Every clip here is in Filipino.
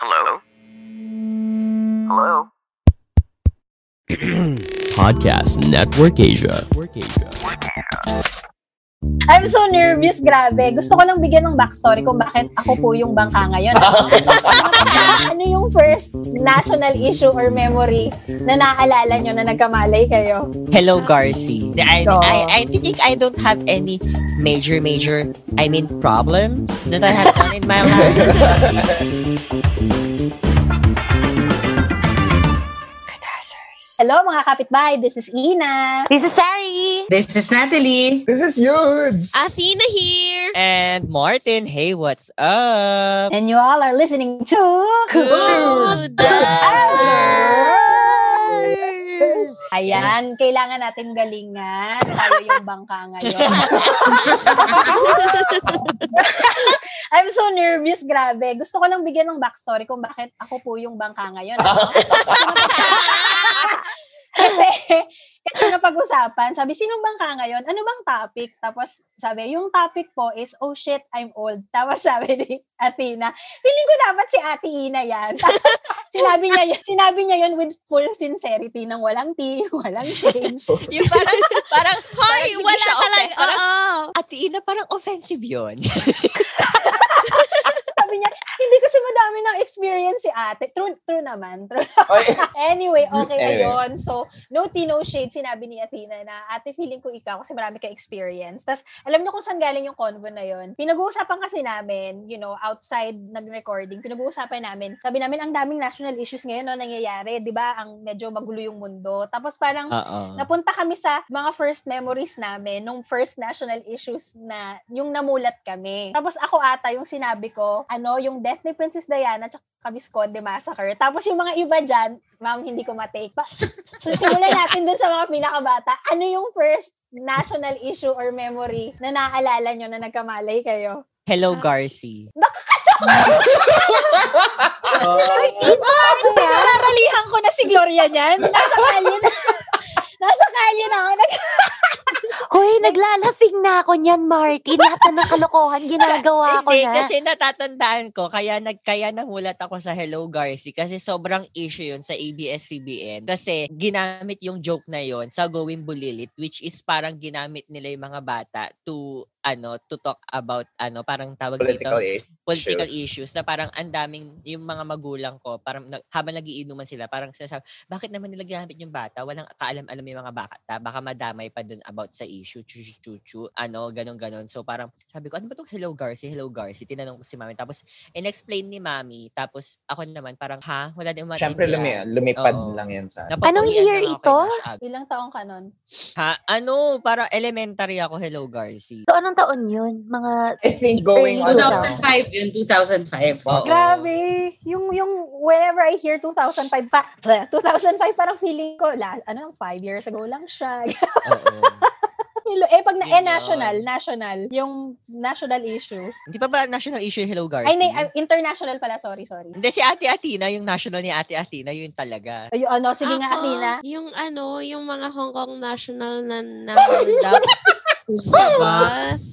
Hello? Hello? Podcast Network Asia. I'm so nervous, grabe. Gusto ko lang bigyan ng backstory kung bakit ako po yung bangka ngayon. ano yung first national issue or memory na naalala nyo na nagkamalay kayo? Hello, Garci. I, So- I, I think I don't have any major, major, I mean, problems that I have done in my life. Hello mga kapitbahay, this is Ina. This is Sari. This is Natalie. This is Yudes. Athena here. and Martin, hey, what's up? And you all are listening to... Good. Ayan, kailangan natin galingan. Tayo yung bangka ngayon. I'm so nervous, grabe. Gusto ko lang bigyan ng backstory kung bakit ako po yung bangka ngayon. Kasi, kasi napag-usapan, sabi, sinong bangka ngayon? Ano bang topic? Tapos, sabi, yung topic po is, oh shit, I'm old. Tapos sabi ni Athena, feeling ko dapat si Ate Ina yan. sinabi niya, yun- sinabi niya yun with full sincerity ng walang tea, walang shame. yung parang, parang, Hoy, parang wala talaga. offen- Parang, Oo. Ate Ina, parang offensive yun. Hindi kasi madami ng experience si ate. True, true naman. True. Ay, anyway, okay Anyway. ayun. So, no tea, no shade, sinabi ni Athena na, ate, feeling ko ikaw kasi marami ka experience. Tapos, alam niyo kung saan galing yung convo na yun. Pinag-uusapan kasi namin, you know, outside nag-recording, pinag-uusapan namin, sabi namin, ang daming national issues ngayon no, nangyayari. Di ba? Ang medyo magulo yung mundo. Tapos parang, Oo. Napunta kami sa mga first memories namin nung first national issues na yung namulat kami. Tapos ako ata yung sinabi ko, ano, yung death ni Princess Diana at Visconde Massacre. Tapos yung mga iba dyan, ma'am, hindi ko matake. Pa- so simulan natin dun sa mga pinakabata. Ano yung first national issue or memory na naaalala nyo na nagkamalay kayo? Hello, Garci. Parang pinararalihan ko na si Gloria niyan. Nasa kalye na. Nasa kalye na ako. Hoy, naglalasing na ako niyan, Marty. Lahat na kalokohan ginagawa ko na. kasi natatandaan ko, kaya, nag, kaya namulat ako sa Hello Garci kasi sobrang issue yun sa ABS-CBN. Kasi ginamit yung joke na yun sa Going Bulilit, which is parang ginamit nila yung mga bata to ano to talk about ano parang tawag political dito issues. political issues na parang ang daming yung mga magulang ko parang nag, habang nagiinuman sila parang sinasabi bakit naman nila ginamit yung bata walang kaalam-alam yung mga bata baka madamay pa dun about sa issue chu chu chu chu ano ganon ganon so parang sabi ko ano ba tong hello Garci hello Garci tinanong ko si mami tapos in-explain ni mami tapos ako naman parang ha wala din Siyempre, lumi, umatindihan lumipad Oo. lang yan sa... Anong Napapulian year ito? Ilang taong ka nun? ha ano para elementary ako hello Garci So, anong taon yun? Mga... I think going on Early now. 2005 yun, 2005. Oo. Grabe. Yung, yung, whenever I hear 2005 pa, 2005 parang feeling ko, la, ano, five years ago lang siya. Oo. eh, pag na, eh, national, national, yung national issue. Hindi pa ba national issue yung Hello Garci? Ay, na, international pala, sorry, sorry. Hindi, si Ate Athena, yung national ni Ate Athena, yun talaga. Ay, ano, sige nga, Ako, Athena. Yung ano, yung mga Hong Kong national na na-hold up sa bus.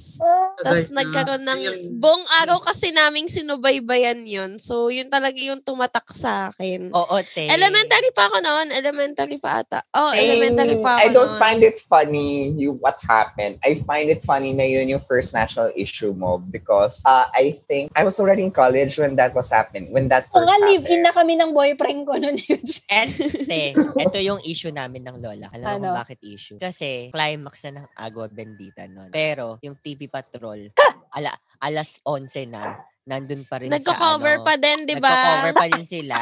Tapos nagkaroon ng, buong araw kasi naming sinubaybayan yun. So, yun talaga yung tumatak sa akin. Oo, te. Elementary pa ako noon. Elementary pa ata. Oh, elementary pa ako I don't noon. find it funny you what happened. I find it funny na yun yung first national issue mo because uh, I think I was already in college when that was happening. When that Kung first nga, live-in na happened. kami ng boyfriend ko yun. And, te, ito yung issue namin ng lola. Alam mo Ano? kung bakit issue? Kasi, climax na ng Agua Bendita nun. Pero, yung TV Patrol, ala, alas 11 na, nandun pa rin Nagko-cover sa ano. pa din, di ba? Nagko-cover pa din sila.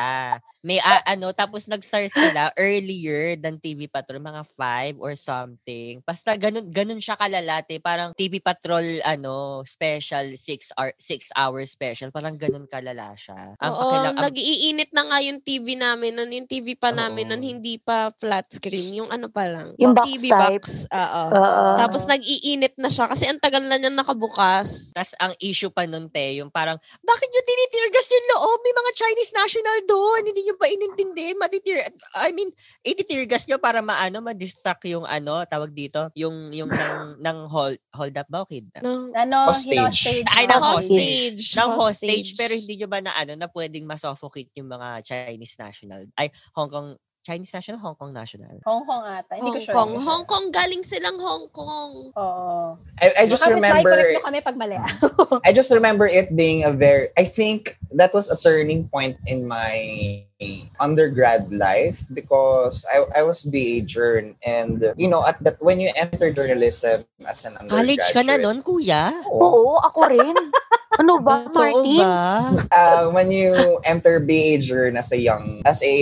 May ah, ano, tapos nag-start sila earlier than TV Patrol, mga 5 or something. Basta ganun, ganun siya kalalate. Parang TV Patrol, ano, special, 6 hour, six hour special. Parang ganun kalala siya. Ang Oo, pakilang- ang- nag-iinit na nga yung TV namin, nun, yung TV pa namin, nun, Oo. hindi pa flat screen, yung ano pa lang. Yung box TV type. box. Oo. Oo. Tapos nag-iinit na siya kasi ang tagal na niya nakabukas. tas ang issue pa nun, te, yung parang, bakit nyo tinitirgas yung loob? May mga Chinese national doon. Hindi nyo ba inintindi? Matitir, I mean, ititirgas nyo para maano, ma-distract yung ano, tawag dito, yung, yung ng, ng hold, hold up ba o kidnap? No. Ano, Hostage. Ay, ng hostage. Hostage. ng hostage, pero hindi nyo ba na ano na pwedeng masuffocate yung mga Chinese national ay Hong Kong Chinese national Hong Kong national Hong Kong ata. Hindi ko Hong sure. Kong. Hong Kong, galing silang Hong Kong. Oo. I, I just Kapit-bahay, remember correct nyo kami pag mali. I just remember it being a very I think that was a turning point in my undergrad life because I I was BA journ and you know at that when you enter journalism as an undergraduate college ka na nun kuya Oo, ako rin. Ano ba, Martin? ba? Uh, when you enter journ as a young as a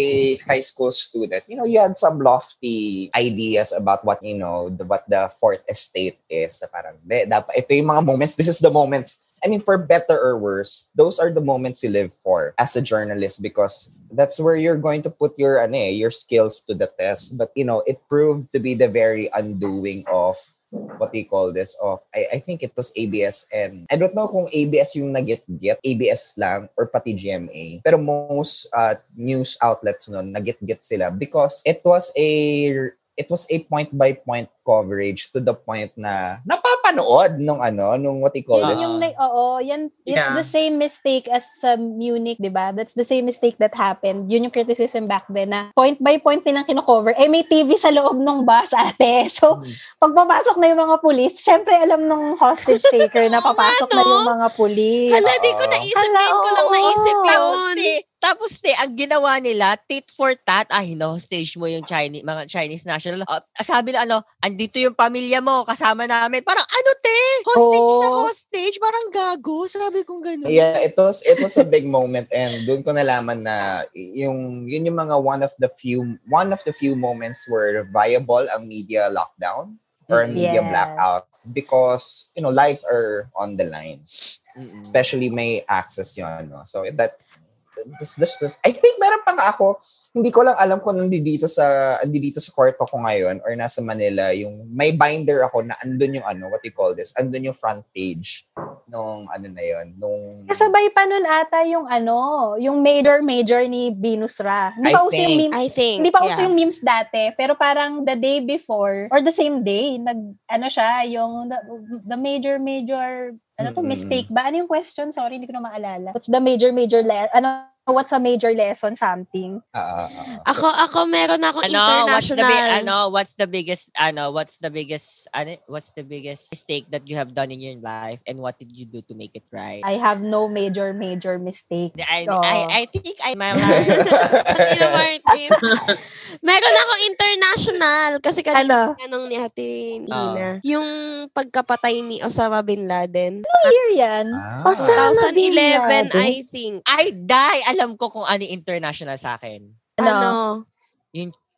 high school student you know you had some lofty ideas about what you know the, what the fourth estate is. Parang "De, dapat ito yung mga moments. This is the moments I mean, for better or worse, those are the moments you live for as a journalist because that's where you're going to put your ano, eh, your skills to the test. But you know, it proved to be the very undoing of what do you call this of I, I think it was ABS and I don't know kung ABS yung nagit-get ABS lang or pati GMA pero most uh, news outlets no nagit-get sila because it was a it was a point by point coverage to the point na napapanood nung ano nung what you call Yun this yung, like, oo, yan, it's Yeah. the same mistake as sa Munich, di ba? That's the same mistake that happened. Yun yung criticism back then na point by point nilang kinocover. Eh, may TV sa loob ng bus, ate. So, pag papasok na yung mga pulis, syempre alam nung hostage taker na papasok na yung mga pulis. Hala, di ko naisip. Hala, ko lang naisip tapos yun. te tapos te ang ginawa nila tit for tat ah hostage mo yung Chinese mga Chinese national Ah, sabi na ano andito yung pamilya mo kasama namin. Parang ano te? Hostage sa Oo. hostage? Parang gago sabi kong ganun. Yeah, it was it was a big moment and doon ko nalaman na yung yun yung mga one of the few one of the few moments where viable ang media lockdown or media Yes. blackout because you know lives are on the line. Mm-mm. especially may access yun no? So that this, this, this I think meron pa nga ako hindi ko lang alam kung nandito sa nandito sa kwarto ko ngayon or nasa Manila yung may binder ako na andun yung ano what you call this andun yung front page nung ano na yun nung Kasabay pa nun ata yung ano, yung major major ni Venus Ra. Hindi I pa uso yung think- meme. I think, Hindi pa uso yeah. yung memes dati, pero parang the day before or the same day, nag ano siya, yung the, the major major ano to, mistake ba? Ano yung question? Sorry, hindi ko na maalala. What's the major major le- ano what's a major lesson something? Ah. Ako, ako meron akong ano what's the international. big, ano what's the biggest ano what's the biggest ano what's the biggest mistake that you have done in your life and what did you do to make it right I have no major major mistake. I, Oh. I, I think I my na, Martin. meron akong international. Kasi kanina Ano? tanong ni Ate. Nina. Yung pagkapatay ni Osama Bin Laden. Year yan. Ah. Osama Bin 2011, Laden. I think. I die alam ko kung ano yung international sa akin Ano? Ano?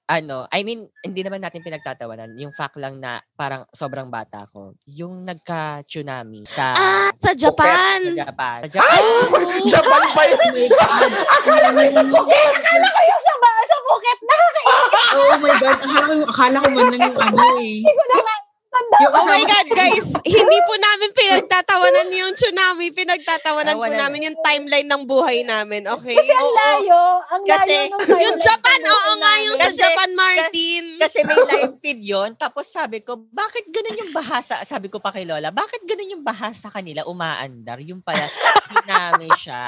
ano, I mean, hindi naman natin pinagtatawanan. Yung fact lang na parang sobrang bata ko. Yung nagka-tsunami sa, Ah, sa sa Japan. Japan. Sa Japan. Japan pa yun. Akala ko yung sa Phuket. Akala ko yung sa, ba- sa Phuket na Oh my God. Akala ko, akala ko man lang yung ano eh. hindi ko na Yung Oh my God, guys! Hindi po namin pinagtatawanan yung tsunami. Pinagtatawanan Ah, po namin yung timeline ng buhay namin. Okay? Kasi ang Oo. layo. Ang Kasi- layo nung Yung Japan, oo nga, yung sa Japan, Martin. Kasi may live feed yun. Tapos sabi ko, bakit ganun yung bahasa? Sabi ko pa kay Lola, bakit ganun yung bahasa kanila umaandar? Yung pala, tsunami siya.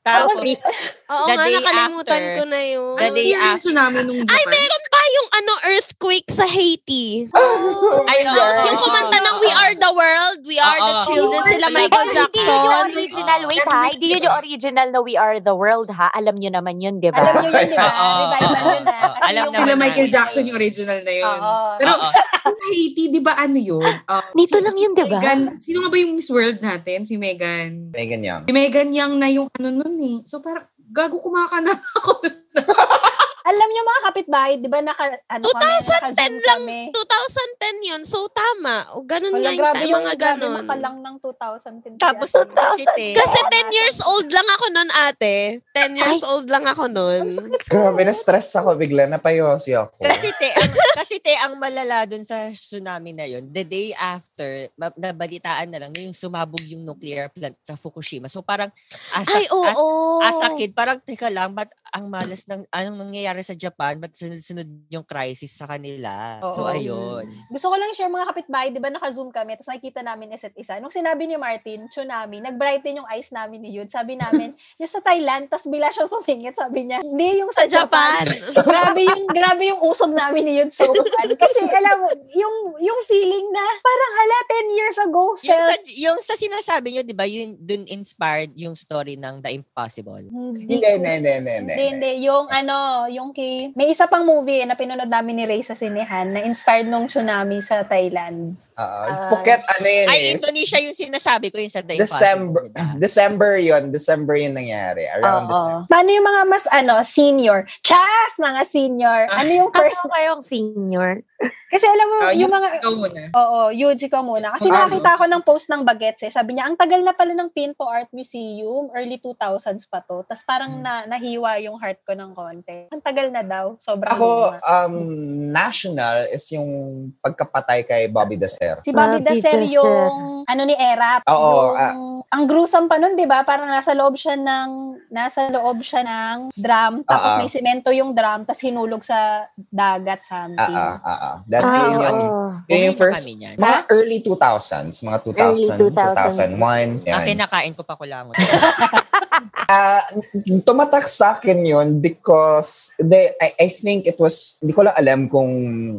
Tapos, Oo the nga, day nakalimutan after, ko na yun. the Ano day yung after. tsunami nung Japan? Ay, meron pa yung ano, earthquake sa Haiti. Ay, Tapos oo, yung kumanta ng We. Are the World, We Are the Oo. Children, sila. Michael Hindi yun yung Jackson. original. Wait ha, hindi yun yung original na We Are the World ha. Alam nyo naman yun, di ba? Alam nyo yun, di ba? Oo, Revival yun Alam Sila Michael. Jackson yung original na yun. Pero yung Haiti, di ba ano yun? Nito lang yun, di ba? Sino nga ba yung Miss World natin? Si Megan. Megan Young. Si Megan Young na yung ano nun eh. So parang, gago kumakana ako. Alam niyo mga kapitbahay, di ba naka, ano kami, 2010 naka-Zoom lang, kami. 2010 yun. So, tama. O, ganun Wala, nga yung grabe mga grabe ganun. makalang ng 2010. Tapos, As in, kasi te, Kasi 10 years old lang ako nun, ate. 10 years old lang ako nun. Grabe, na-stress ako bigla. Napayosi ako. kasi te, ang, kasi te, ang malala dun sa tsunami na yun, the day after, nabalitaan na lang na yung sumabog yung nuclear plant sa Fukushima. So parang, as, a- Ay, oo. as, as a kid, parang, teka lang, ba't ang malas ng, anong nangyayari sa Japan? Ba't sunod-sunod yung crisis sa kanila? So, Oo. ayun. Gusto ko lang share mga kapitbahay, di ba naka-zoom kami, tapos nakikita namin isa't isa. Nung sinabi ni Martin, tsunami, nag-brighten yung eyes namin ni Yud. Sabi namin, yung sa Thailand, tapos bila siya sumingit, sabi niya, hindi yung sa, Sa Japan. grabe yung grabe yung usog namin ni Yud so ano. Kasi alam mo, yung yung feeling na parang hala 10 years ago Yung sa, felt yung sa sinasabi nyo, di ba, yun dun inspired yung story ng The Impossible. Hindi, hindi, hindi, hindi. Hindi, hindi. Yung ano, yung kay... May isa pang movie na pinunod namin ni Ray sa sinehan na inspired nung tsunami sa Thailand. Uh, Ah. Phuket, ano yun Ay, eh. Indonesia yung sinasabi ko, yung sa The December, ba? December yun. December yun nangyari. Around Oo. December. Paano yung mga mas ano, senior? Chas, mga senior. Ano yung first... Ano kayong senior? Kasi alam mo, Ah, yung yun, mga... ikaw muna. Oo, Yudes, ikaw muna. Kasi Ano? nakita ko ng post ng Bagets eh. Sabi niya, ang tagal na pala ng Pinto Art Museum. Early 2000s pa to. Tapos parang na, nahiwa yung heart ko ng konti. Ang tagal na daw. Sobrang Ako, luma. um, national is yung pagkapatay kay Bobby Dacer. Si Bobby Bobby Dacer Dacer. yung ano ni Erap. Oo, yung, ah. ang gruesome pa nun, 'di ba? Parang nasa loob siya ng nasa loob siya ng drum tapos Ah, ah. may semento yung drum tapos hinulog sa dagat Ah, something. ah, ah, ah. That's Ah, yun yung, oo. yun yung first, mga early 2000s, mga 2000, Early 2000. 2001. Ang Yan. kinakain ko pa ko Ah, tumatak sa akin yun because the, I, I think it was, hindi ko lang alam kung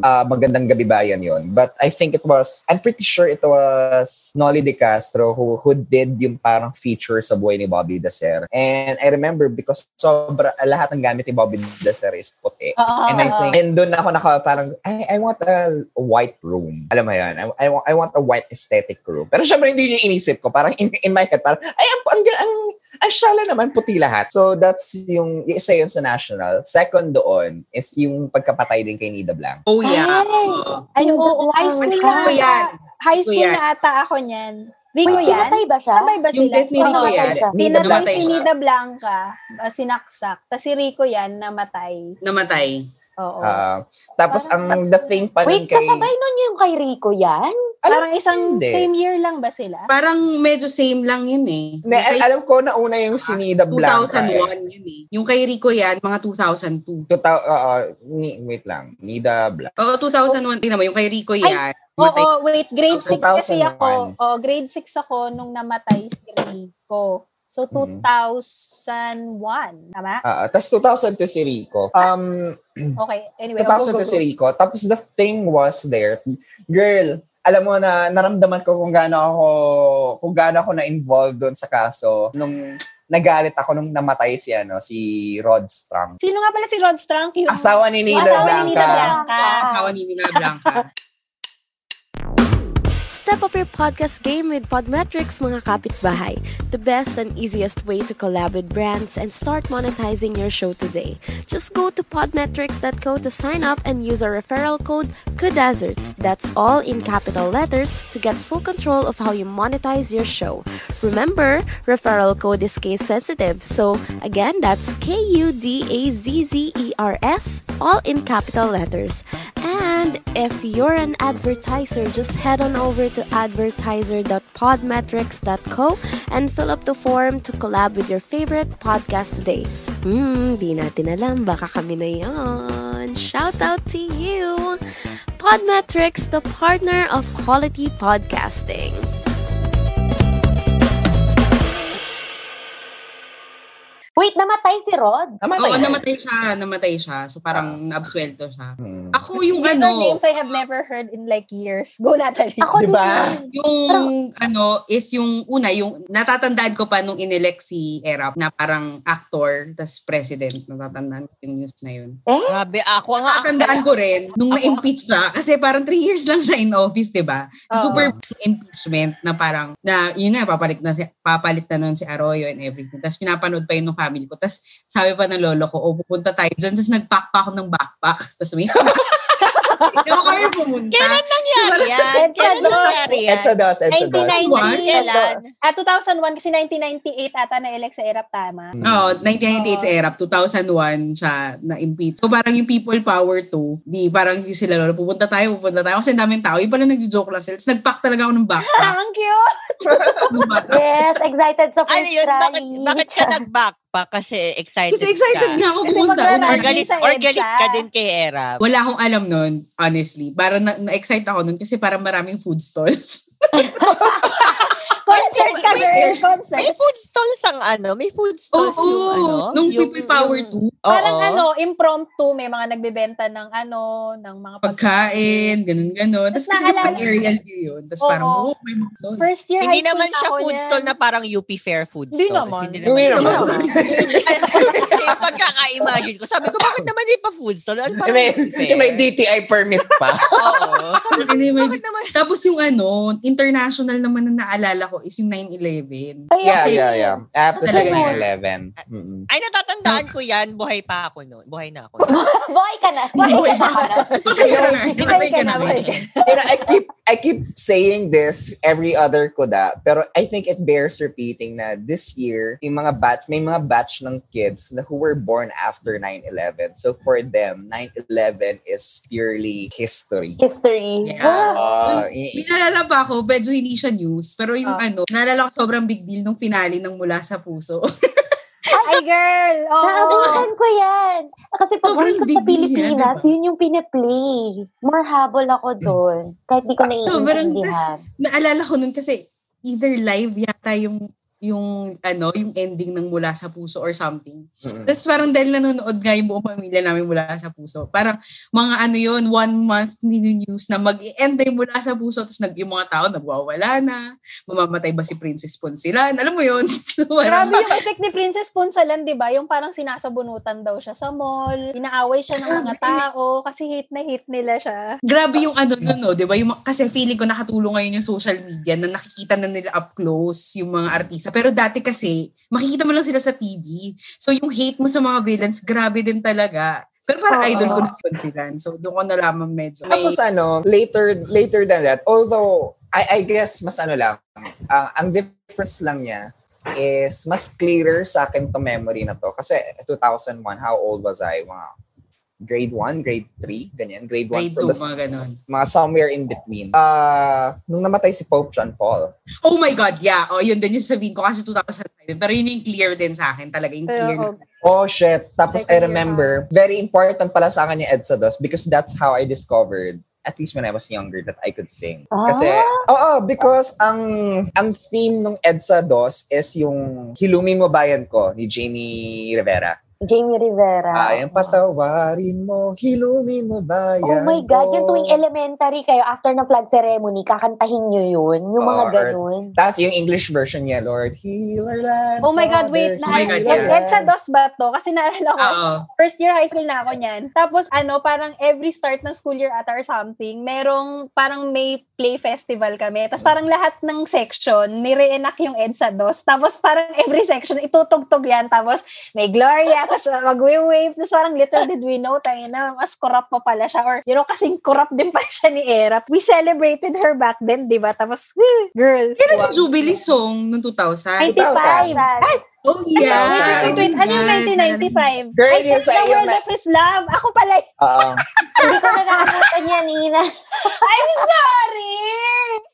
ah, magandang gabi ba yan yun. But I think it was, I'm pretty sure it was Nolly De Castro who, who did yung parang feature sa buhay ni Bobby Dacer. And I remember because sobra, lahat ng gamit ni Bobby Dacer is puti. Oo, And I think, and doon ako naka parang, I, I want a white room. Alam mo yan, I, I, want, I want a white aesthetic room. Pero syempre hindi yung inisip ko. Parang in, in my head, parang, ay, ang, ang, ang, ang shala naman, puti lahat. So that's yung, yung isa yun sa national. Second doon is yung pagkapatay din kay Nida Blanc. Oh, yeah. Ay! Oo. Ay, oo, high school na yan. High school na ata ako niyan. Rico Wait, yan? pinatay ba siya? Sabay ba Yung sila? death ni Rico yan. Nida Pinatay si. Nida Blanca, uh, sinaksak. Tapos si Rico yan, namatay. Namatay. Oo. Ah, tapos ang the thing pa nun Wait, kay... kasabay nun yung kay Rico yan? Parang isang hindi. same year lang ba sila? Parang medyo same lang yun eh. Yung kay- alam ko na una yung si Nida Blanca. eh. 2001 yun eh. Yung kay Rico yan, mga 2002. Tuta, oo, ni, wait lang. Nida Blanc. Oo, 2001. Tingnan mo, yung kay Rico yan. Oo, matay. wait, grade 6 kasi 2001. ako. Oh, grade 6 ako nung namatay si Rico. So, Mhm. 2001. Tama? Ah, tapos 2002 si Rico. Um, Okay, anyway. oh, go, go, 2002 go. si Rico. Tapos the thing was there, girl, alam mo na naramdaman ko kung gaano ako kung gaano ako na-involved doon sa kaso nung nagalit ako nung namatay si ano si Rod Strunk. Sino nga pala si Rod Strunk? Yung Asawa ni Nida Asawa ni Blanca. Blanca. Asawa ni Nina Blanca. Step up your podcast game with Podmetrics mga kapitbahay. The best and easiest way to collab with brands and start monetizing your show today. Just go to podmetrics.co to sign up and use our referral code KUDAZARDS. That's all in capital letters to get full control of how you monetize your show. Remember, referral code is case sensitive. So again, that's K-U-D-A-Z-Z-E-R-S, all in capital letters. And if you're an advertiser, just head on over to advertiser.podmetrics.co and fill up the form to collab with your favorite podcast today. Hmm, di natin alam, baka kami na yan. Shout out to you! Podmetrics, the partner of quality podcasting. Wait, namatay si Rod? Namatay. Oo, namatay siya. Namatay siya. So parang naabsuelto siya. Hmm. Ako yung These are ano, names I have never heard in like years. Go, Natalie. Ako Diba? din. yung ano is yung una, yung natatandaan ko pa nung inelect si Erap na parang actor, tas president. Natatandaan ko yung news na yun. Eh? Grabe, ako nga. Natatandaan ko rin nung Ako- na-impeach siya kasi parang three years lang siya in office, di ba? Oo. Super impeachment na parang, na yun na, papalit na, si, papalit na nun si Arroyo and everything. Tapos pinapanood pa yun ng family ko. Tapos sabi pa ng lolo ko, oh, pupunta tayo dyan. Tapos nag-pack pa ako ng backpack. Tapos may Hindi ako kami pumunta. Kailan nangyari yan? Kailan nangyari yan? Edsa dos, Edsa dos. 1990. Kailan? Ah, 2001 kasi 1998 ata na-elect sa ERAP, tama? Oo, 1998 sa ERAP, 2001 siya na-impeach. So parang yung people power to, di parang si sila lolo, pupunta tayo, pupunta tayo. Kasi daming tao, yung pala nag-joke lang sila. Nag-pack talaga ako ng backpack. Ang cute! Yes, excited sa Ano first yun? Bakit, bakit ka nag-backpack? Kasi excited Kasi excited ka. nga ako pumunta. Or galit, sa or EDSA. galit ka din kay Era. Wala akong alam nun, honestly. Parang na- na-excite ako nun kasi parang maraming food stalls. Concert ka, May- girl! Concert! May food stalls ang ano? May food Oo, stalls yung ano? nung yung- people power yung- to. Parang Oo. ano, impromptu, may mga nagbebenta ng ano, ng mga Pagkain, ganun-ganun. Tapos kasi naalala- aerial view yun. Tapos Oo. parang, oh, may mga doon. First year Hindi naman na siya food stall na parang UP Fair food Hindi stall. naman. Hindi Hindi naman. Kaya pagkaka-imagine ko, sabi ko, bakit naman hindi pa food stall? Ano, parang May, may DTI permit pa. Oo. Sabi ko, Hindi, may- bakit naman? Tapos yung ano, international naman na naalala ko is yung 9-11. Ay, yeah, yeah, yeah. After Talaga 9-11. Mm-mm. Ay, natatandaan ko yan. Buhay pa ako noon. Buhay na ako. Boy ka na. Buhay pa ako. Boy ka na. Namatay ka na. You know, I keep I keep saying this every other kuda, pero I think it bears repeating na this year, yung mga batch, may mga batch ng kids na who were born after 9-11. So for them, 9-11 is purely history. History. Yeah. Uh, May i- naalala pa ako, medyo hindi siya news, pero yung Ah. Ano, naalala ko sobrang big deal nung finale ng Mula sa Puso. Ay, girl! Oo. Naabutan ko yan. Kasi pag Sobrang Cup big sa deal yan, Pilipinas, diba? yun yung piniplay. More habol ako doon. Kahit di ko Sobrang naiintindihan. naalala ko nun kasi either live yata yung yung ano, yung ending ng Mula sa Puso or something. Mm. Tapos parang dahil nanonood nga yung buong pamilya namin mula sa puso. Parang mga ano yun, one month news na mag-end na yung mula sa puso. Tapos nag, yung mga tao nagwawala na. Mamamatay ba si Princess Ponsilan? Alam mo yun? Grabe yung effect ni Princess Ponsalan, di ba? Yung parang sinasabunutan daw siya sa mall, inaaway siya ng mga tao kasi hate na hate nila siya. Grabe yung ano nun, no? Di ba? Yung, kasi feeling ko nakatulong ngayon yung social media na nakikita na nila up close yung mga artista. Pero dati kasi, makikita mo lang sila sa TV. So yung hate mo sa mga villains, grabe din talaga. Pero parang Oo. idol ko na si Ponsilan. So doon ko nalaman medyo. May, Tapos ano, later later than that, although I, I guess mas ano lang, ang ang difference lang niya is mas clearer sa akin to memory na to. Kasi 2001, how old was I? Mga grade 1, grade 3, ganyan. Grade 1 grade for 2, the, mga ganon. mga somewhere in between. Uh, nung namatay si Pope John Paul, Oh my God, yeah. Oh, yun din yung sabihin ko kasi 2005. Pero yun yung clear din sa akin talaga. Yung clear. Pero, Oh shit. Tapos I Second year remember, very important pala sa akin yung EDSA DOS because that's how I discovered at least when I was younger that I could sing. Kasi oo, because ang ang theme ng EDSA DOS is yung Hilumi Mo Bayan Ko ni Jamie Rivera. Jamie Rivera. Ayang patawarin mo, hilumi mo bayan Oh my God, ko. yung tuwing elementary kayo, after ng flag ceremony, kakantahin nyo yun. Yung mga or- ganun. Tapos yung English version niya, Lord, heal our land. oh my God, wait. Na, Oh God, yeah. Edsa dos ba to? Kasi naalala ko, first year high school na ako niyan. Tapos ano, parang every start ng school year ata or something, merong parang may play festival kami. Tapos parang lahat ng section, nire-enact yung EDSA DOS. Tapos parang every section, itutugtog yan. Tapos may Gloria, tapos mag-wave. Tapos parang little did we know, tayo na, mas corrupt pa pala siya. Or, you know, kasing corrupt din pa siya ni Erap. We celebrated her back then, di ba? Tapos, girl. Kailan yung Jubilee song noong 2000? 95. Ay, Oh, yeah. ano, ano yung 1995? Girl, I yun sa iyo na- of Islam. Ako pala. Oo. Hindi ko na nakalimutan yan, Ina. I'm sorry!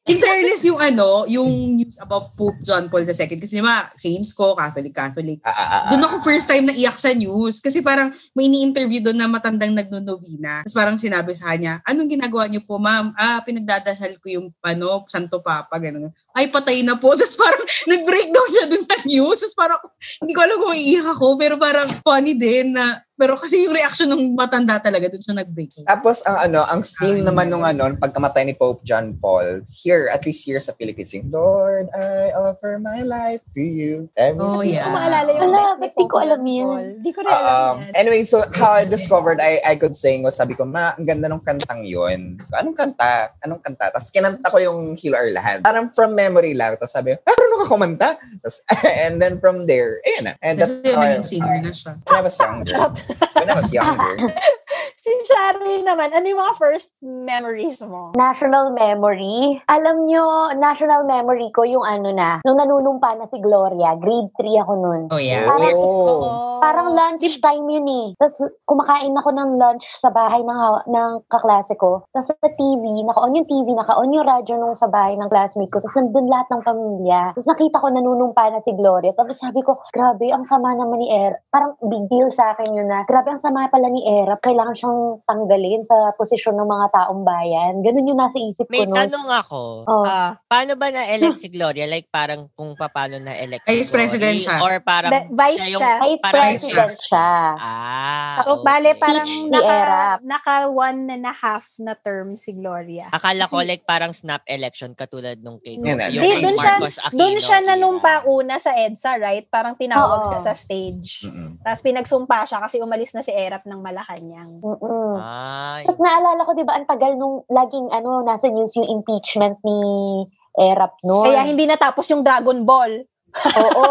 In fairness, yung ano, yung news about Pope John Paul II, kasi di ba, saints ko, Catholic, Catholic. Ah, ah, ah, Doon ako first time na iyak sa news kasi parang may ini-interview doon na matandang nagnonovina. Tapos parang sinabi sa kanya, anong ginagawa niyo po, ma'am? Ah, pinagdadasal ko yung ano, Santo Papa, gano'n. Ay, patay na po. Tapos parang nag-breakdown siya doon sa news. Tapos parang, hindi ko alam kung iiyak ako, pero parang funny din na Pero kasi yung reaction ng matanda talaga, doon siya nag-break. So, Tapos ang ano, ang theme naman nung ano, pagkamatay ni Pope John Paul, here, at least here sa Philippines, yung, Lord, I offer my life to you. Every oh, yeah. ko maalala yung Wala, ba't di ko alam yun? Di ko rin alam Um, yan. anyway, so how I discovered I I could sing was sabi ko, ma, ang ganda ng kantang yon. Anong kanta? Anong kanta? Tapos kinanta ko yung Heal Our Land. Parang from memory lang. Tapos sabi, ah, marunong ka kumanta? Tapos, and then from there, ayun na. And that's Kasi how I, singer na siya. I was younger. When I was younger. Shari naman, ano yung mga first memories mo? National memory. Alam nyo, national memory ko yung ano na, nung nanunumpa na si Gloria, grade 3 ako nun. Oh, yeah. Parang, Oh. parang lunch time yun eh. Tapos kumakain ako ng lunch sa bahay ng, hawa- ng kaklase ko. Tapos sa TV, naka-on yung TV, naka-on yung radyo nung sa bahay ng classmate ko. Tapos nandun lahat ng pamilya. Tapos nakita ko nanunumpa na si Gloria. Tapos sabi ko, grabe, ang sama naman ni Erap. Parang big deal sa akin yun na, grabe, ang sama pala ni Erap. Kailangan siyang tanggalin sa posisyon ng mga taong bayan. Ganun yung nasa isip May ko nun. tanong ako. Oh. Ah, Paano ba na-elect si Gloria? Like parang kung paano na-elect si Vice president siya. Or parang Ba- vice yung, siya. Vice parang President siya. Ah, so, bale, okay. parang Speech ni naka, Erap. naka one and a half na term si Gloria. Akala ko like parang snap election katulad nung kay na, yung Di, doon siya, Marcos Aquino. doon siya era. nanumpa una sa EDSA, right? Parang tinawag Oo. siya sa stage. Mm-mm. Tapos pinagsumpa siya kasi umalis na si Erap ng Malacanang. Ay. Tapos naalala ko, di ba, ang tagal nung laging ano, nasa news yung impeachment ni Erap noon. Kaya hindi natapos yung Dragon Ball. Oo.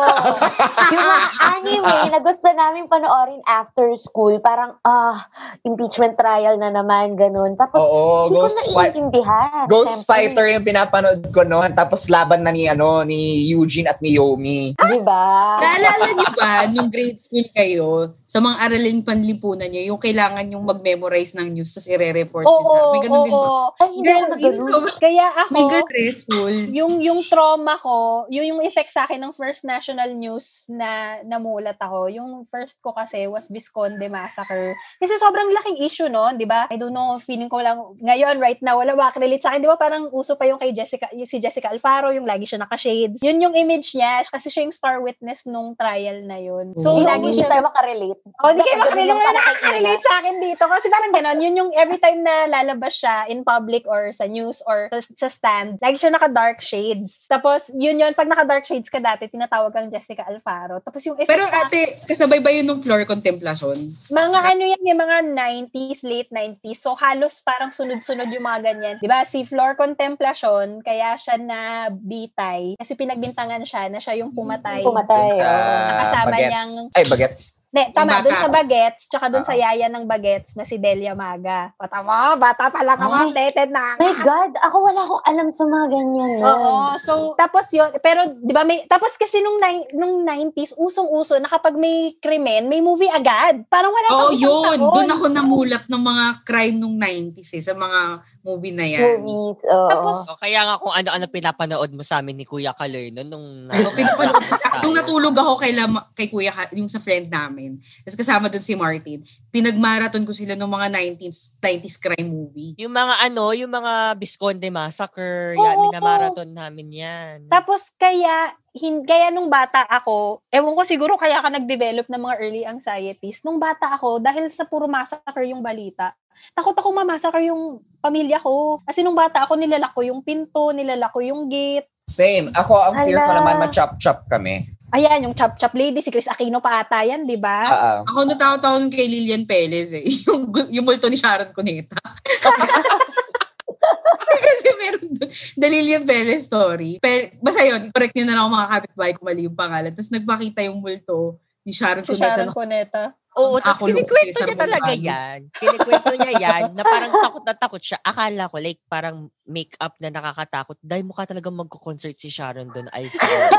yung mga anime na gusto namin panoorin after school, parang, ah, impeachment trial na naman, ganun. Tapos, Oo, hindi ko Ghost Fight. naiintindihan. Ghost Siyempre. Fighter yung pinapanood ko noon. Tapos laban na ni, ano, ni Eugene at ni Yomi. Di ba? Naalala niyo ba, nung grade school kayo, sa mga aralin panlipunan niyo, yung kailangan yung mag-memorize ng news tapos ire-report niyo sa Oo, May ganun din ba? oo. Ay, hindi Girl, ako so, Kaya ako, mega stressful. yung yung trauma ko, yun yung effect sa akin ng first national news na namulat ako. Yung first ko kasi was Visconde Massacre. Kasi sobrang laking issue no, 'di ba? I don't know, feeling ko lang ngayon right now wala makaka-relate sa akin, 'di ba? Parang uso pa yung kay Jessica, yung si Jessica Alfaro, yung lagi siya naka-shades. Yun yung image niya kasi siya yung star witness nung trial na yun. So Hindi lagi hindi siya tayo makarelate. Oh, di kayo makarelate. Wala nakaka-relate sa akin dito. Kasi parang ganon, yun yung every time na lalabas siya in public or sa news or sa, sa stand, lagi siya naka-dark shades. Tapos, yun yun, pag naka-dark shades ka dati, tinatawag kang Jessica Alfaro. Tapos yung effect Pero sa- ate, kasabay ba yun nung floor contemplation? mga ano yan, yung mga 90s, late 90s. So, halos parang sunod-sunod yung mga ganyan. Di ba? Si Flor Contemplation, kaya siya na bitay. Kasi pinagbintangan siya na siya yung pumatay. Pumatay. Sa oo. Nakasama bagets. niyang Ay, bagets. Ne, tama, doon sa Bagets, tsaka doon sa yaya ng Bagets na si Delia Maga. O, tama, bata pa lang ako, updated na. My God, ako wala akong alam sa mga ganyan. Oo, so, tapos yun, pero, di ba, may, tapos kasi nung, nung 90s, usong-uso na kapag may krimen, may movie agad. Parang wala pang isang yun. taon. Doon ako namulat ng mga crime nung 90s eh, sa mga movie na yan. Movies, oo. Tapos, So, kaya nga kung ano-ano pinapanood mo sa amin ni Kuya Kaloy no, nung... Ano, pinapanood ko sa, nung natulog ako kay, Lama, kay Kuya, Ka- yung sa friend namin, tapos kasama doon si Martin, pinagmarathon ko sila ng mga 90s, 90s crime movie. Yung mga ano, yung mga Visconde Massacre, Oo, yan, oo. minamarathon namin yan. tapos kaya, hin, kaya nung bata ako, ewan ko siguro kaya ka nag-develop ng mga early anxieties. Nung bata ako, dahil sa puro massacre yung balita, takot ako mamasakar yung pamilya ko. Kasi nung bata ako, nilalak ko yung pinto, nilalak ko yung gate. Same. Ako, ang fear ko Hala. naman, ma-chop-chop kami. Ayan, yung Chop Chop Lady, si Chris Aquino pa ata yan, di ba? Ah. Ako natakot ako kay Lilian Pelez eh. Yung, yung multo ni Sharon Cuneta. Kasi meron doon, the Lilian Pelez story. Pero, basta yun, correct nyo na lang ako mga kapitbahay kung mali yung pangalan. Tapos nagpakita yung multo ni Sharon Si Cuneta. Sharon na- Cuneta. Oo, tapos kinikwento niya talaga yan. Kinikwento niya yan na parang takot na takot siya. Akala ko like parang make-up na nakakatakot. Dahil mukha talaga magko-concert si Sharon doon. I swear.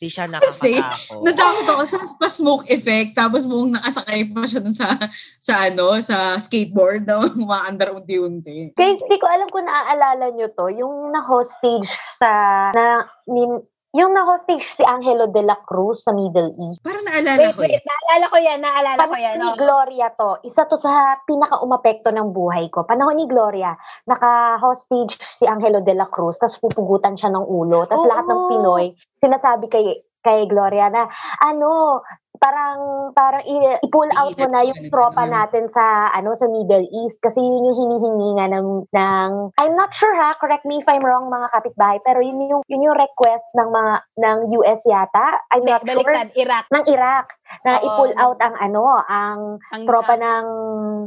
Hindi siya Kasi, nakakatakot. Natakot ako sa pa smoke effect tapos buong nakasakay pa siya dun sa sa ano sa skateboard na umaandar unti-unti. Guys, hindi ko alam kung naaalala nyo to. Yung na-hostage sa... Na, nin, yung na-hostage si Angelo de la Cruz sa Middle East. Parang naalala Wait, ko eh. wait, naalala ko yan, naalala ko Panahon yan. ni oh. Gloria to. Isa to sa pinaka-umapekto ng buhay ko. Panahon ni Gloria, naka-hostage si Angelo de la Cruz, tapos pupugutan siya ng ulo. Tapos Oo. lahat ng Pinoy, sinasabi kay kay Gloria na, ano, parang parang i- i-pull out mo na yung tropa natin sa ano sa Middle East kasi yun yung hinihingi nga ng, ng I'm not sure ha, correct me if I'm wrong mga kapitbahay, pero yun yung yun yung request ng mga ng US yata. I'm not sure. Baliktad, Iraq. Ng Iraq na Oo. i-pull out ang ano, ang, Ang- tropa ng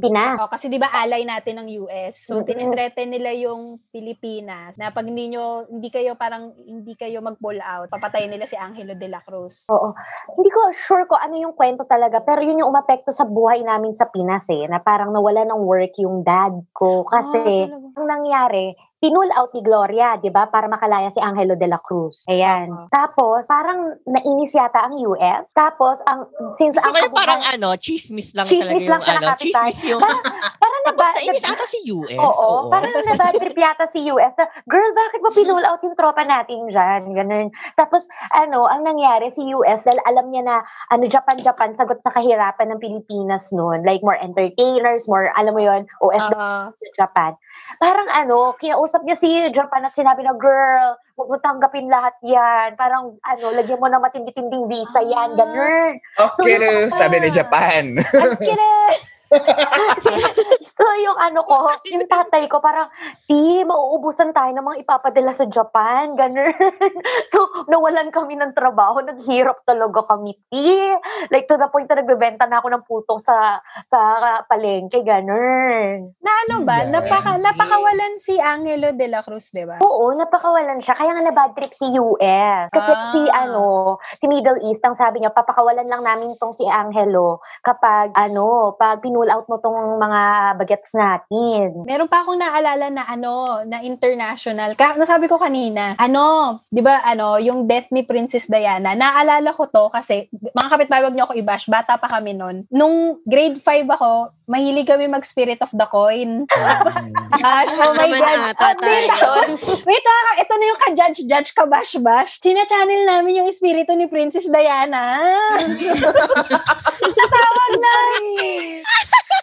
Pinas. Oh, kasi 'di ba alay natin ng US. So Mm-mm. tinethreaten nila yung Pilipinas na pag hindi nyo, hindi kayo parang hindi kayo mag-pull out, papatayin nila si Angelo de la Cruz. Oo. Hindi ko sure ko ano yung kwento talaga, pero yun yung umapekto sa buhay namin sa Pinas eh, na parang nawala ng work yung dad ko. Kasi, Ah, talaga. ang nangyari, pinull out ni Gloria, di ba, para makalaya si Angelo de la Cruz. Ayan. Oo. Tapos, parang nainis yata ang US. Tapos, ang, since Gusto ang yung parang kabuhay- ano, chismis lang Chismis talaga lang yung sa ano, chismis yung... Parang Tapos naba- nainis ata si US. Oo, parang nabad trip yata si US. na, Girl, bakit mo pinull out yung tropa natin dyan? Ganun. Tapos, ano, ang nangyari si US, dahil alam niya na, ano, Japan-Japan, sagot sa kahirapan ng Pilipinas noon. Like, more entertainers, more, alam mo yon OFW Ah, sa Japan. Parang ano, kinausap niya si Japan at sinabi na, girl, huwag mo tanggapin lahat yan. Parang, ano, lagyan mo ng matindi-tinding visa yan. Ah. Ganun. Okay, yung- sabi ni Japan. ang! so, yung ano ko, yung tatay ko, parang, di, mauubusan tayo ng mga ipapadala sa Japan, ganun. so, nawalan kami ng trabaho, naghirap talaga kami, ti. Like, to the point na nagbebenta na ako ng putong sa sa palengke, ganun. Na ano ba? Yeah. Napaka, napakawalan si Angelo de la Cruz, di ba? Oo, napakawalan siya. Kaya nga na bad trip si US. Kasi Ah. si, ano, si Middle East, ang sabi niya, papakawalan lang namin tong si Angelo kapag, ano, pag pinull out mo tong mga bagets natin. Meron pa akong naalala na ano, na international. Ka nasabi ko kanina, ano, 'di ba, ano, yung death ni Princess Diana. Naalala ko 'to kasi mga kapitbahay wag niyo ako i-bash, bata pa kami noon. Nung grade 5 ako, mahilig kami mag Spirit of the Coin. Tapos, gosh, oh my Naman God. ata Oh. Wait, ah, ito na yung ka-judge-judge ka-bash-bash. Sina-channel namin yung espiritu ni Princess Diana. Tatawag namin.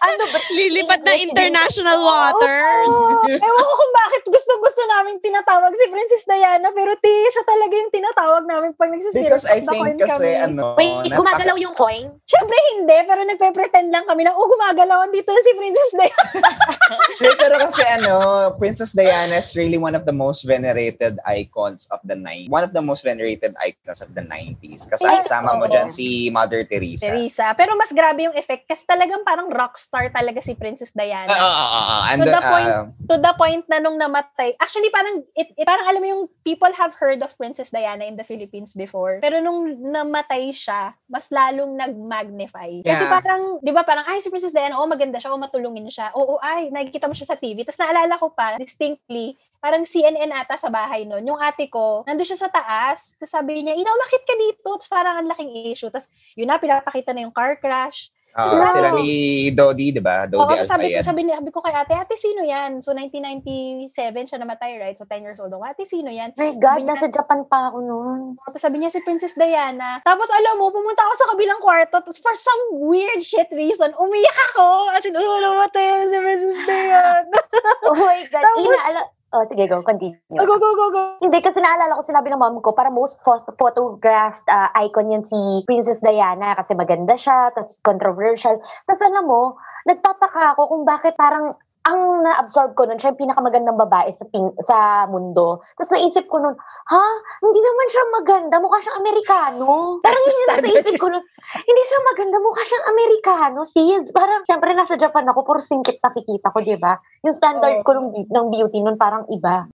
Ano ba? Lilipat na international waters. Oo. Ewan ko kung bakit gusto-gusto namin tinatawag si Princess Diana, pero ti, siya talaga yung tinatawag namin pag nagsispirit Because I think kasi kami. ano, Wait, napaka- gumagalaw yung coin? Siyempre hindi, pero nagpe-pretend lang kami na, oh, gumagalaw dito si Princess Diana. Like, pero kasi ano, Princess Diana is really one of the most venerated icons of the 90s. One of the most venerated icons of the 90s. Kasi Yeah. kasama mo Oo. dyan si Mother Teresa. Teresa. Pero mas grabe yung effect kasi talagang parang rockstar talaga si Princess Diana. Oo, oo, oo. And To the, the point- uh, to the point na nung namatay, actually parang, it, it- parang alam mo yung people have heard of Princess Diana in the Philippines before. Pero nung namatay siya, mas lalong nag-magnify. Kasi Yeah. parang, di ba parang, ay si Princess Diana, oh maganda siya, oh matulungin siya. Oo, ay, nakikita mo siya sa TV. Tapos naalala ko pa, distinctly, parang CNN ata sa bahay nun. Yung ate ko, nandun siya sa taas. Tapos sabi niya, ina, umakit ka dito. Tapos parang ang laking issue. Tapos yun na, pinapakita na yung car crash. Uh, Wow. sila ni Dodi, di ba? Oo, Dodi sabi, Alfayed. sabi, ni- sabi ko kay ate, ate, sino yan? So, 1997 siya namatay, right? So, 10 years old ako. Ate, sino yan? My God, Sabi niya- nasa Japan pa ako noon. Tapos sabi niya si Princess Diana. Tapos alam mo, pumunta ako sa kabilang kwarto. Tapos for some weird shit reason, umiyak ako. As in, oh, namatay si Princess Diana. Oh my God. Tapos- Inaala... Oh, sige, go. Continue. go, go, go, go. Hindi, kasi naalala ko, sinabi ng mom ko, para most pho- photographed uh, icon yan si Princess Diana kasi maganda siya, tapos controversial. Tapos alam mo, nagtataka ako kung bakit parang ang na-absorb ko nun, siya yung pinakamagandang babae sa ping, sa mundo. Tapos naisip ko nun, ha? Hindi naman siya maganda, mukha siyang Amerikano. Parang yun yung nasa Standard isip ko nun, hindi siya maganda, mukha siyang Amerikano, sis. Parang, syempre nasa Japan ako, puro singkit nakikita ko, di ba? Yung standard Oo. ko ng, ng beauty nun parang iba.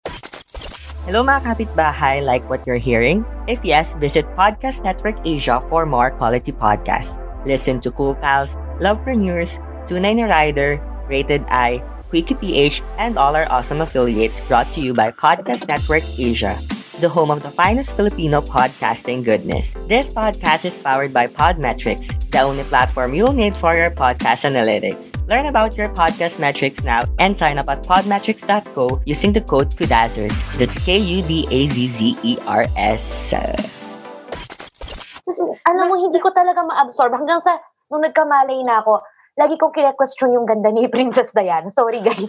Hello mga kapitbahay, like what you're hearing? If yes, visit Podcast Network Asia for more quality podcasts. Listen to Cool Pals, Lovepreneurs, Tunay na Rider, Rated I, Quickie PH, and all our awesome affiliates brought to you by Podcast Network Asia, the home of the finest Filipino podcasting goodness. This podcast is powered by Podmetrics, the only platform you'll need for your podcast analytics. Learn about your podcast metrics now and sign up at podmetrics.co using the code KUDAZZERS. That's K-U-D-A-Z-Z-E-R-S. Alam mo, hindi ko talaga ma-absorb. Hanggang sa, nung nagkamalay na ako, lagi kong kine-question yung ganda ni Princess Diana. Sorry, guys.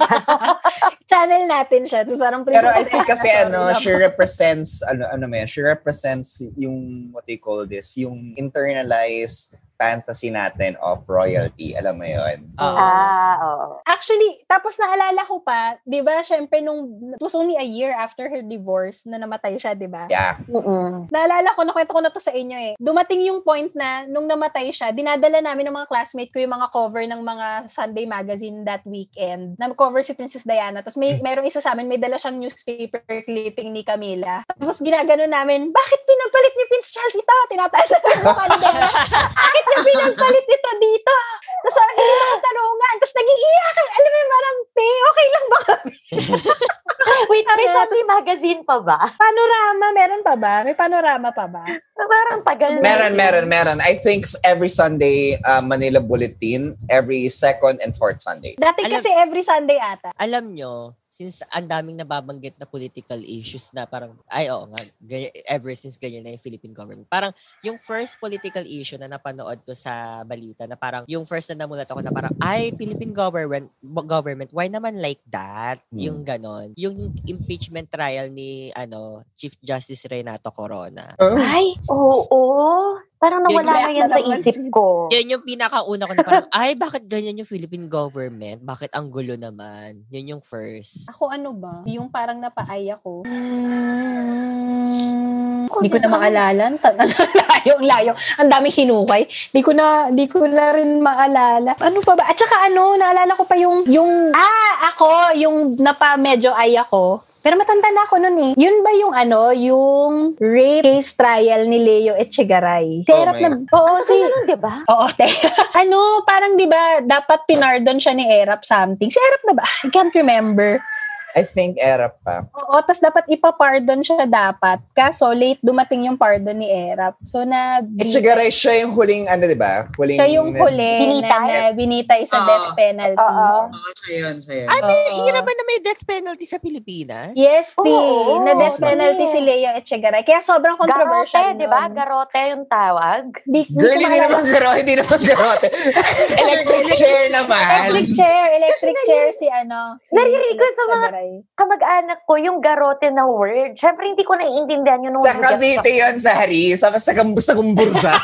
Channel natin siya. Tapos parang Pero I Princess think Diana, kasi ano, she represents, ano, ano may, she represents yung, what you call this, yung internalized fantasy natin of royalty. Alam mo yun? Oo. Ah, oo. Actually, tapos naalala ko pa, 'di ba, syempre nung it was only a year after her divorce na namatay siya, 'di ba? Yeah. Mm-mm. Naalala ko, nakwento ko na to sa inyo eh. Dumating yung point na nung namatay siya, dinadala namin ng mga classmate ko yung mga cover ng mga Sunday magazine that weekend. Na cover si Princess Diana. Tapos may merong isa sa amin, may dala siyang newspaper clipping ni Camila. Tapos ginagano namin, bakit pinagpalit ni Prince Charles ito? Tinataas na ng mukha ni Diana. Bakit niya pinagpalit ito dito? Tapos parang hindi mga tanungan. Tapos nagiiyak. Alam mo, parang, te, okay lang ba kami? Wait, may Sunday magazine pa ba? Panorama, meron pa ba? May panorama pa ba? Parang tagal na. Meron, meron, meron. I think every Sunday, uh, Manila Bulletin, every second and fourth Sunday. Dati Alam- kasi every Sunday ata. Alam nyo, since ang daming nababanggit na political issues na parang, ay oo nga, gaya- ever since ganyan na yung Philippine government. Parang yung first political issue na napanood ko sa balita na parang yung first na namulat ako na parang, ay, Philippine government, government, why naman like that? Hmm. Yung ganon. Yung impeachment trial ni ano Chief Justice Renato Corona. Ay, oo. Parang Yun nawala na yung- yan sa isip ko. Yun yung pinakauna ko na parang, ay, bakit ganyan yung Philippine government? Bakit ang gulo naman? Yun yung first. Ako ano ba? Yung parang napaay ako. Ako Hindi ko na maalala. Ang layo, ang daming hinukay. Hindi ko na, hindi ko na rin maalala. Ano pa ba? At saka ano, naalala ko pa yung, yung, ah, ako, yung napa medyo ay ako. Pero matanda na ako nun eh. Yun ba yung ano, yung rape case trial ni Leo Echegaray? Si Oh na, oo, Ano si, ganun, di ba? Oo, te. ano, parang 'di ba, dapat pinardon siya ni Erap something. Si Erap na ba? I can't remember. I think Erap pa. Oo, tas dapat ipapardon siya dapat. Kaso late dumating yung pardon ni Erap. So na At siguro siya yung huling, ano, di ba? Huling, siya yung huli Binitay? na, na binitay sa Oo. death penalty. Oo. Oo, siya yun, siya yun. Ay, may ba na may death penalty sa Pilipinas? Yes, T. Oo, na death ma'am. penalty si Leo Echegaray. Kaya sobrang controversial Garote, di ba? Garote yung tawag. Di, Girl, hindi naman garote, hindi naman garote. Electric chair naman. Electric chair, electric chair si ano. Si Naririnig ko sa mga- Echegaray. Kamag-anak ko yung garote na word. Siyempre, hindi ko naiintindihan yun. Sa Cavite yun, sa Hari. Sa, sa, sa Gumbursa.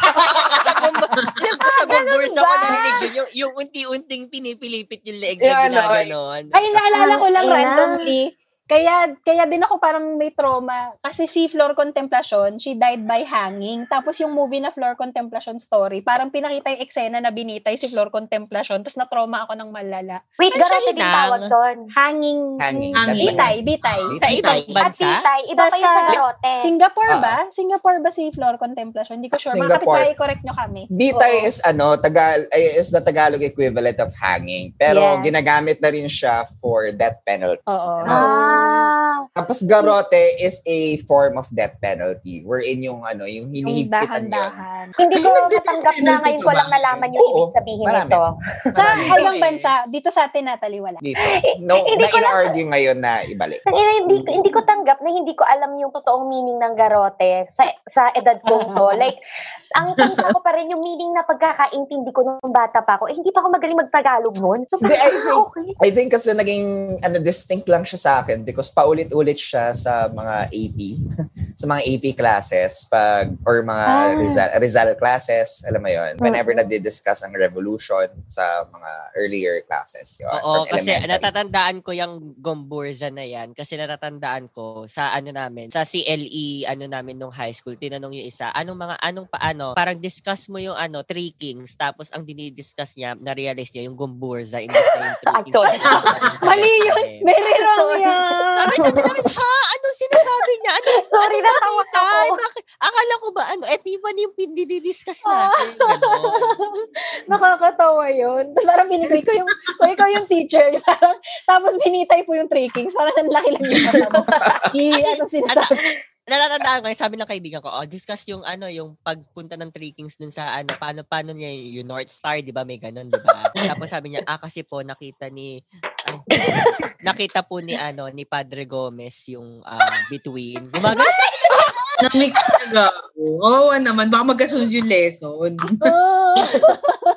alam ko sa gumbursa ko narinig yun, yung, yung unti-unting pinipilipit yung leeg Yeah, na ano, ginaganon. Ay, naalala ko lang randomly. Kaya kaya din ako parang may trauma kasi si Flor Contemplacion, she died by hanging. Tapos yung movie na Flor Contemplacion story, parang pinakita yung eksena na binitay si Flor Contemplacion, tapos na-trauma ako ng malala. Wait, garote din tawag doon. Hanging, Hanging. Hanging. bitay, bitay. Sa ibang At bansa? titay, iba pa yung sa garote. Singapore Ah. ba? Singapore ba si Flor Contemplacion? Hindi ko sure. Mga Singapore. kapitbahay, correct nyo kami. Bitay Oo. is ano, Tagal ay, is the Tagalog equivalent of hanging. Pero Yes. ginagamit na rin siya for death penalty. Oo. Ah. Tapos garote is a form of death penalty wherein yung ano, yung hinihigpitan dahan-dahan. Hindi ko matanggap na ngayon ko lang nalaman yung Oo, ibig sabihin marami. nito. Sa Marami. ibang bansa, dito sa atin, Natalie, wala. Dito. No, Hindi ko lang- ngayon na ibalik. Ang ina, hindi, hindi ko tanggap na hindi ko alam yung totoong meaning ng garote sa sa edad ko to. Like, ang tanda ko pa rin yung meaning na pagkakaintindi ko nung bata pa ako. Eh, hindi pa ako magaling mag-Tagalog noon. So, I think- okay. I think kasi naging ano distinct lang siya sa akin because paulit-ulit siya sa mga AP, sa mga AP classes pag or mga Ah. Rizal, Rizal classes, alam mo 'yon. Whenever Mm-mm. nadi-discuss ang revolution sa mga earlier classes. yun, Oo, kasi elementary. natatandaan ko yung gomburza na yan kasi natatandaan ko sa ano namin, sa CLE ano namin nung high school, tinanong yung isa, anong mga, anong paano, parang discuss mo yung ano, three kings, tapos ang dinidiscuss niya, na-realize niya yung gomburza, imbes na yung three kings. Mali yun. Very wrong yan. Sabi, sabi namin, ha? Anong sinasabi niya? Ano, Sorry, ano ako. bakit? Akala ko ba, ano, Epiphany yung pinididiscuss natin. Nakakatawa yun. Tapos parang binigay ko yung, kung ikaw yung teacher, parang, tapos binitay po yung three kings, parang ang laki lang yung ano sinasabi? Natatandaan ko, sabi ng kaibigan ko, oh, discuss yung ano, yung pagpunta ng Three Kings dun sa ano, paano, paano niya yung North Star, di ba? May ganun, di ba? Tapos sabi niya, ah, kasi po, nakita ni, ay, nakita po ni, ano, ni Padre Gomez yung ah, between. Gumagano siya. Na-mix na gago. Oo naman, baka magkasunod yung lesson.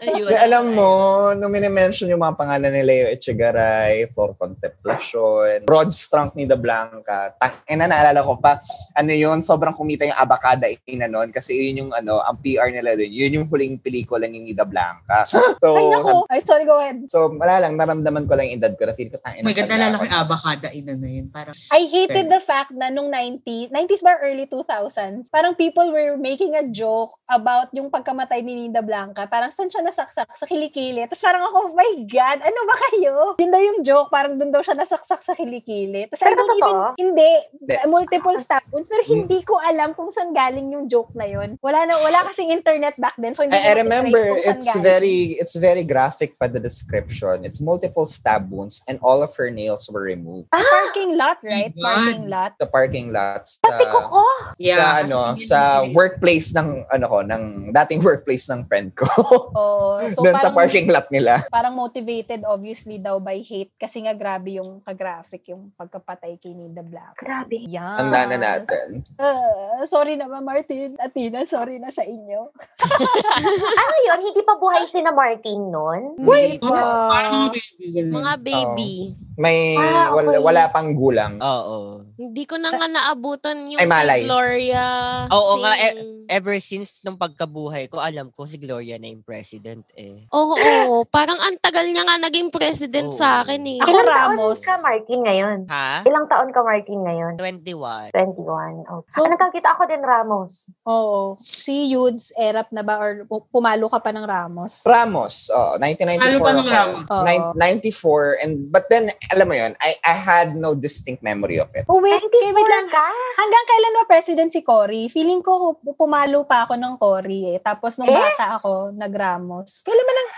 Ayun. Di, alam mo, nung minimension yung mga pangalan ni Leo Echegaray, For Contemplation, Rod Strunk ni The Blanca, tang, eh, na naalala ko pa, ano yun, sobrang kumita yung Abacada ina nun kasi yun yung ano, ang PR nila din, yun yung huling pelikula ni Nida Blanca. So, Ay, naku. Ay, sorry, go ahead. so wala lang, naramdaman ko lang yung edad ko na feel ko, tangin God, nalala ko yung abakada ina na yun. Parang, I hated the fact na nung 90, 90s ba early 2000s, parang people were making a joke about yung pagkamatay ni Nida Blanca. Parang saan siya nasaksak? Sa kilikili. Tapos parang ako, oh my God, ano ba kayo? Yun daw yung joke, parang doon daw siya nasaksak sa kilikili. Tapos I Pero don't even, hindi, Hindi. multiple stab wounds, pero hindi ko alam kung saan galing yung joke na yun. Wala na, wala kasing internet back then, so hindi I, I remember it's galing. very it's very graphic pa the description. It's multiple stab wounds and all of her nails were removed. Sa parking lot, right? my God. Parking lot. The parking lots Sabi ko sa ko, yeah. sa ano sa workplace ng ano ko ng dating workplace ng friend ko. Oo. So Doon sa parang- parking lot nila. parang motivated obviously daw by hate kasi nga grabe yung ka-graphic yung pagkapatay kay Nida Black. grabe. Yan. Ang nana natin. Ah, sorry na Martin. Atina, sorry na sa inyo. Ano yun? Hindi pa buhay si na Martin nun? Hindi Parang pa. parang mga baby. Mga baby. May Ah, wala, okay. wala pang gulang. Oo. Hindi ko na nga naabutan yung Ay, malay. Gloria. Oo nga, eh, thing. Ever since nung pagkabuhay ko, alam ko si Gloria na yung president eh. Oo, oo. Parang ang tagal niya nga naging president Oo. sa akin eh. Ako, Ilang Ramos. taon ka, Martin, ngayon? Ha? Ilang taon ka, Martin, ngayon? 21. 21. Okay. So- So, nagkakita ako din, Ramos. Oo. Si Yudes, erap na ba or pu- pumalo ka pa ng Ramos? Ramos, oh, 1994 Halo pa ng ako. Ramos. Oo. Nin- 94 and but then alam mo yun, I I had no distinct memory of it. Oh, wait. Okay, wait lang. ka? Hanggang kailan ba president si Cory? Feeling ko pumalo pa ako ng Cory eh. Tapos nung Eh? bata ako, nag-Ramos. Kailan ba nag...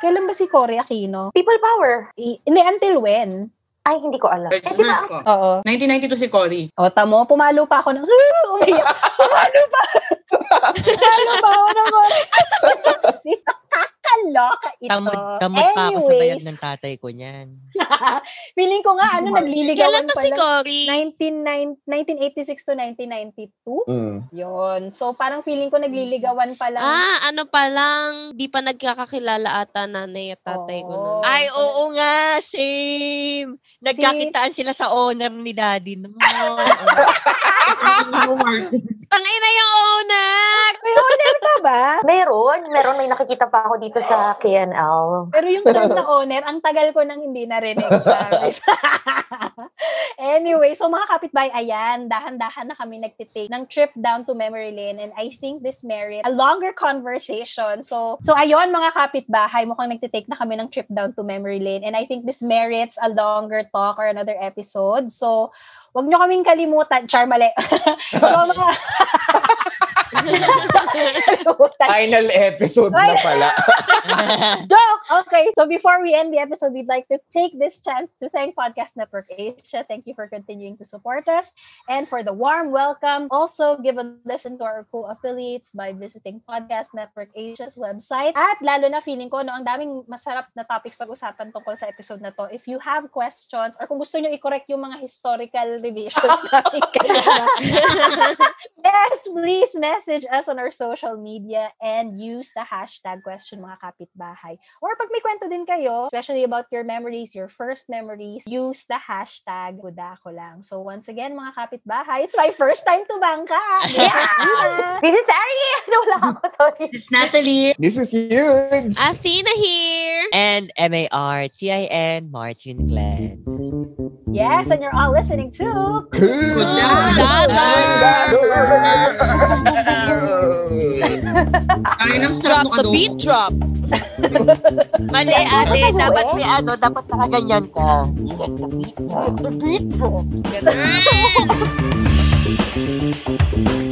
Kailan ba si Cory Aquino? People power. I, hindi, until when? Ay, hindi ko alam. Eh, di ba. Oo. 1992 si Cory. O, tamo, pumalo pa ako ng... Umiyak. Pumalo pa. pumalo pa ako ng... Nakakaloka ito. Tamad, tamad pa ako sa bayag Anyways, ng tatay ko niyan. feeling ko nga, ano, nagliligawan Kailan pa si lang. Cory? 19, 1986 to 1992? Mm. Yun. So, parang feeling ko nagliligawan pa lang. Ah, ano pa lang, di pa nagkakakilala ata nanay at tatay ko nun. Oo. Ay, oo nga, same. Nagkakitaan sila sa owner ni daddy noon. Martin. Tangina yung owner! May owner ka ba? meron. Meron, may nakikita pa ako dito sa KNL. Pero yung term na owner, ang tagal ko nang hindi narinig. Anyway, so mga kapitbahay, ayan, dahan-dahan na kami nagtitake ng trip down to memory lane and I think this merit a longer conversation. So, so ayun mga kapitbahay, mukhang nagtitake na kami ng trip down to memory lane and I think this merits a longer talk or another episode. So, wag nyo kaming kalimutan. Char, mali. so, mga... Final episode na pala. Joke! Okay, so before we end the episode, we'd like to take this chance to thank Podcast Network Asia. Thank you for continuing to support us and for the warm welcome. Also, give a listen to our co-affiliates by visiting Podcast Network Asia's website. At lalo na feeling ko, no, ang daming masarap na topics pag-usapan tungkol sa episode na to. If you have questions or kung gusto nyo i-correct yung mga historical revisions natin kanina, yes, please message us on our social media and use the hashtag question mga kapitbahay. Or pag may kwento din kayo, especially about your memories, your first memories, use the hashtag Budako lang. So once again, mga kapitbahay, it's my first time to Bangka. Yeah! This is Ariel! Wala ako, sorry. This is Natalie. This is huge. Athena here! And M-A-R-T-I-N, Martin Glenn. Yes, and you're all listening to Ay, nang Drop sarap the beat drop. Mali, ate. Dapat may ano, dapat nakaganyan ka. The